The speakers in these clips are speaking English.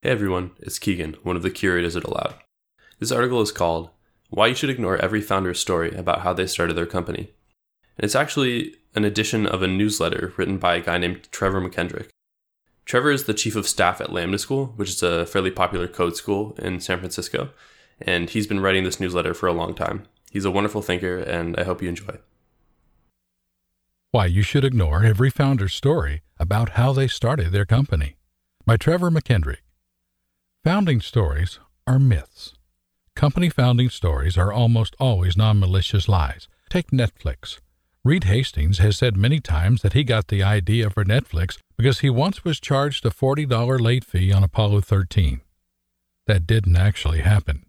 Hey everyone, it's Keegan, one of the curators at Aloud. This article is called Why You Should Ignore Every Founder's Story About How They Started Their Company. And it's actually an edition of a newsletter written by a guy named Trevor McKendrick. Trevor is the chief of staff at Lambda School, which is a fairly popular code school in San Francisco, and he's been writing this newsletter for a long time. He's a wonderful thinker, and I hope you enjoy. Why You Should Ignore Every Founder's Story About How They Started Their Company by Trevor McKendrick. Founding stories are myths. Company founding stories are almost always non malicious lies. Take Netflix. Reed Hastings has said many times that he got the idea for Netflix because he once was charged a $40 late fee on Apollo 13. That didn't actually happen.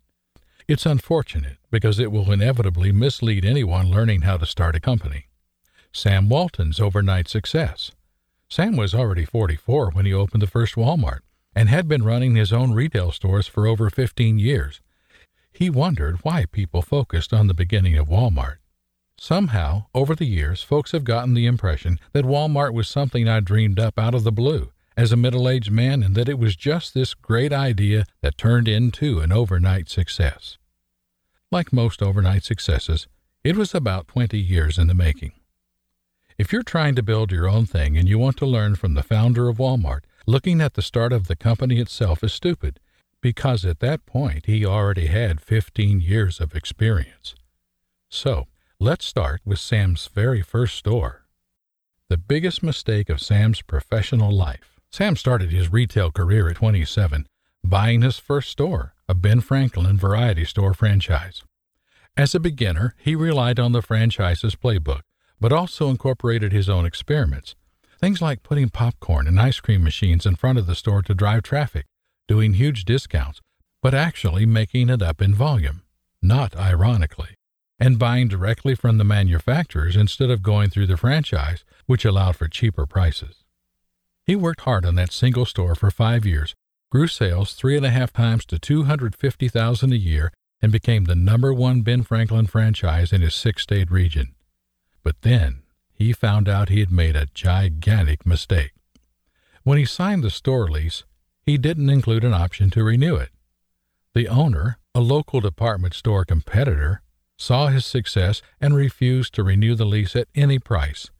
It's unfortunate because it will inevitably mislead anyone learning how to start a company. Sam Walton's overnight success. Sam was already 44 when he opened the first Walmart and had been running his own retail stores for over 15 years. He wondered why people focused on the beginning of Walmart. Somehow, over the years, folks have gotten the impression that Walmart was something I dreamed up out of the blue as a middle aged man and that it was just this great idea that turned into an overnight success. Like most overnight successes, it was about 20 years in the making. If you're trying to build your own thing and you want to learn from the founder of Walmart, Looking at the start of the company itself is stupid, because at that point he already had 15 years of experience. So, let's start with Sam's very first store. The biggest mistake of Sam's professional life. Sam started his retail career at 27, buying his first store, a Ben Franklin variety store franchise. As a beginner, he relied on the franchise's playbook, but also incorporated his own experiments, Things like putting popcorn and ice cream machines in front of the store to drive traffic, doing huge discounts, but actually making it up in volume, not ironically, and buying directly from the manufacturers instead of going through the franchise, which allowed for cheaper prices. He worked hard on that single store for five years, grew sales three and a half times to 250,000 a year, and became the number one Ben Franklin franchise in his six state region. But then he found out he had made a gigantic mistake. When he signed the store lease, he didn't include an option to renew it. The owner, a local department store competitor, saw his success and refused to renew the lease at any price,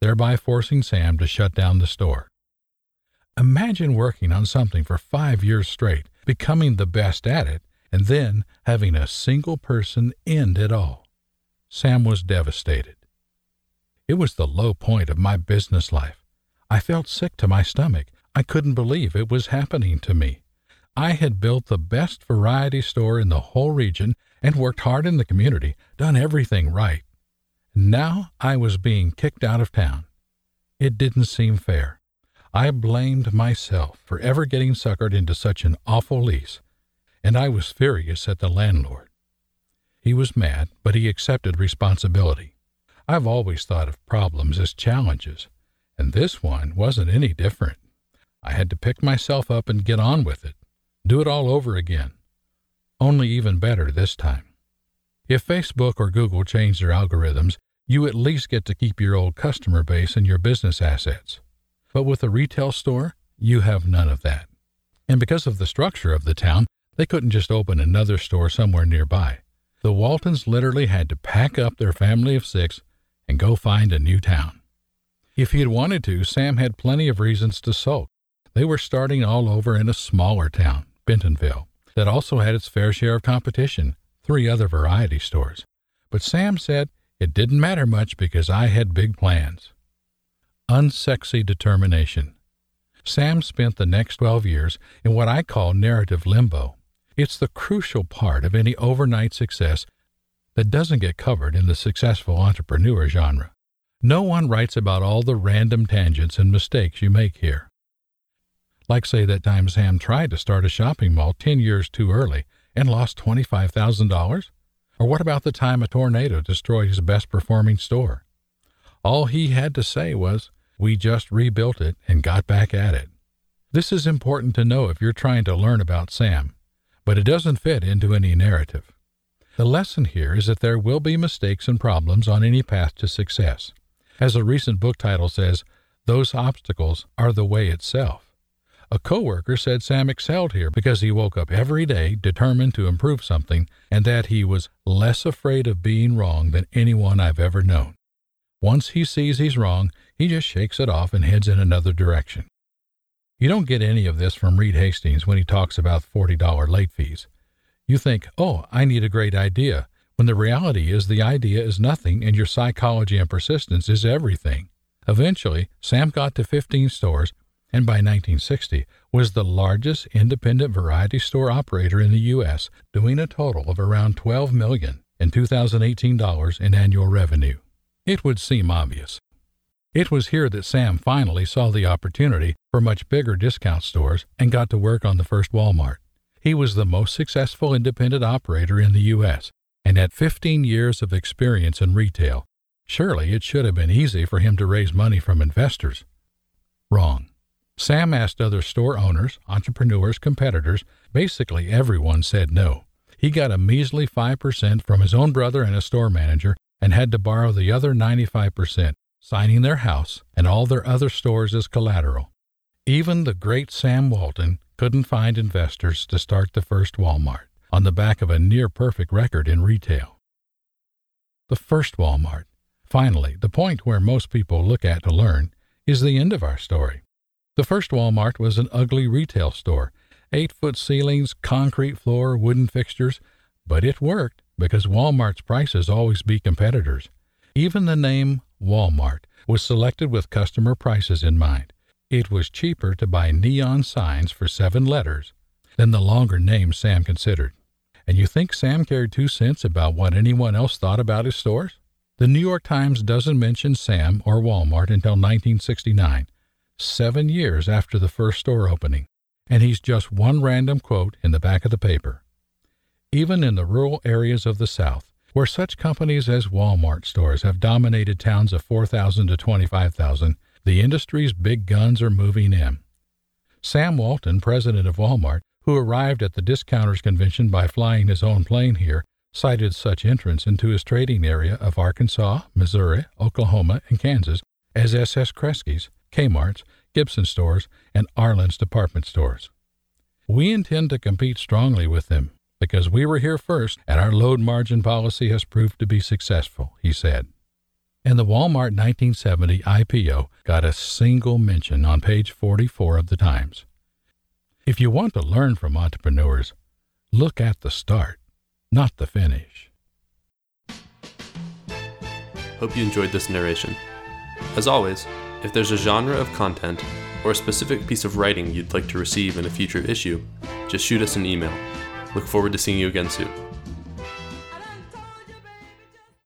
thereby forcing Sam to shut down the store. Imagine working on something for five years straight, becoming the best at it, and then having a single person end it all. Sam was devastated. It was the low point of my business life. I felt sick to my stomach. I couldn't believe it was happening to me. I had built the best variety store in the whole region and worked hard in the community, done everything right. Now I was being kicked out of town. It didn't seem fair. I blamed myself for ever getting suckered into such an awful lease, and I was furious at the landlord. He was mad, but he accepted responsibility. I've always thought of problems as challenges, and this one wasn't any different. I had to pick myself up and get on with it, do it all over again, only even better this time. If Facebook or Google change their algorithms, you at least get to keep your old customer base and your business assets. But with a retail store, you have none of that. And because of the structure of the town, they couldn't just open another store somewhere nearby. The Waltons literally had to pack up their family of six and go find a new town. If he had wanted to, Sam had plenty of reasons to sulk. They were starting all over in a smaller town, Bentonville, that also had its fair share of competition, three other variety stores. But Sam said it didn't matter much because I had big plans. Unsexy determination. Sam spent the next 12 years in what I call narrative limbo. It's the crucial part of any overnight success that doesn't get covered in the successful entrepreneur genre. No one writes about all the random tangents and mistakes you make here. Like, say, that time Sam tried to start a shopping mall 10 years too early and lost $25,000? Or what about the time a tornado destroyed his best performing store? All he had to say was, We just rebuilt it and got back at it. This is important to know if you're trying to learn about Sam, but it doesn't fit into any narrative. The lesson here is that there will be mistakes and problems on any path to success. As a recent book title says, those obstacles are the way itself. A coworker said Sam excelled here because he woke up every day determined to improve something and that he was less afraid of being wrong than anyone I've ever known. Once he sees he's wrong, he just shakes it off and heads in another direction. You don't get any of this from Reed Hastings when he talks about $40 late fees. You think, oh, I need a great idea, when the reality is the idea is nothing and your psychology and persistence is everything. Eventually, Sam got to 15 stores and by 1960 was the largest independent variety store operator in the U.S., doing a total of around 12 million in 2018 dollars in annual revenue. It would seem obvious. It was here that Sam finally saw the opportunity for much bigger discount stores and got to work on the first Walmart. He was the most successful independent operator in the U.S. and had 15 years of experience in retail. Surely it should have been easy for him to raise money from investors. Wrong. Sam asked other store owners, entrepreneurs, competitors. Basically, everyone said no. He got a measly 5% from his own brother and a store manager and had to borrow the other 95%, signing their house and all their other stores as collateral. Even the great Sam Walton couldn't find investors to start the first Walmart on the back of a near perfect record in retail. The first Walmart. Finally, the point where most people look at to learn is the end of our story. The first Walmart was an ugly retail store, eight foot ceilings, concrete floor, wooden fixtures, but it worked because Walmart's prices always beat competitors. Even the name Walmart was selected with customer prices in mind. It was cheaper to buy neon signs for seven letters than the longer name Sam considered. And you think Sam cared two cents about what anyone else thought about his stores? The New York Times doesn't mention Sam or Walmart until 1969 seven years after the first store opening, and he's just one random quote in the back of the paper. Even in the rural areas of the South, where such companies as Walmart stores have dominated towns of 4,000 to 25,000, the industry's big guns are moving in. Sam Walton, president of Walmart, who arrived at the Discounters Convention by flying his own plane here, cited such entrance into his trading area of Arkansas, Missouri, Oklahoma, and Kansas as S.S. Kresge's Kmart's, Gibson stores, and Arlan's department stores. We intend to compete strongly with them because we were here first and our load margin policy has proved to be successful, he said. And the Walmart 1970 IPO got a single mention on page 44 of the Times. If you want to learn from entrepreneurs, look at the start, not the finish. Hope you enjoyed this narration. As always, if there's a genre of content or a specific piece of writing you'd like to receive in a future issue, just shoot us an email. Look forward to seeing you again soon.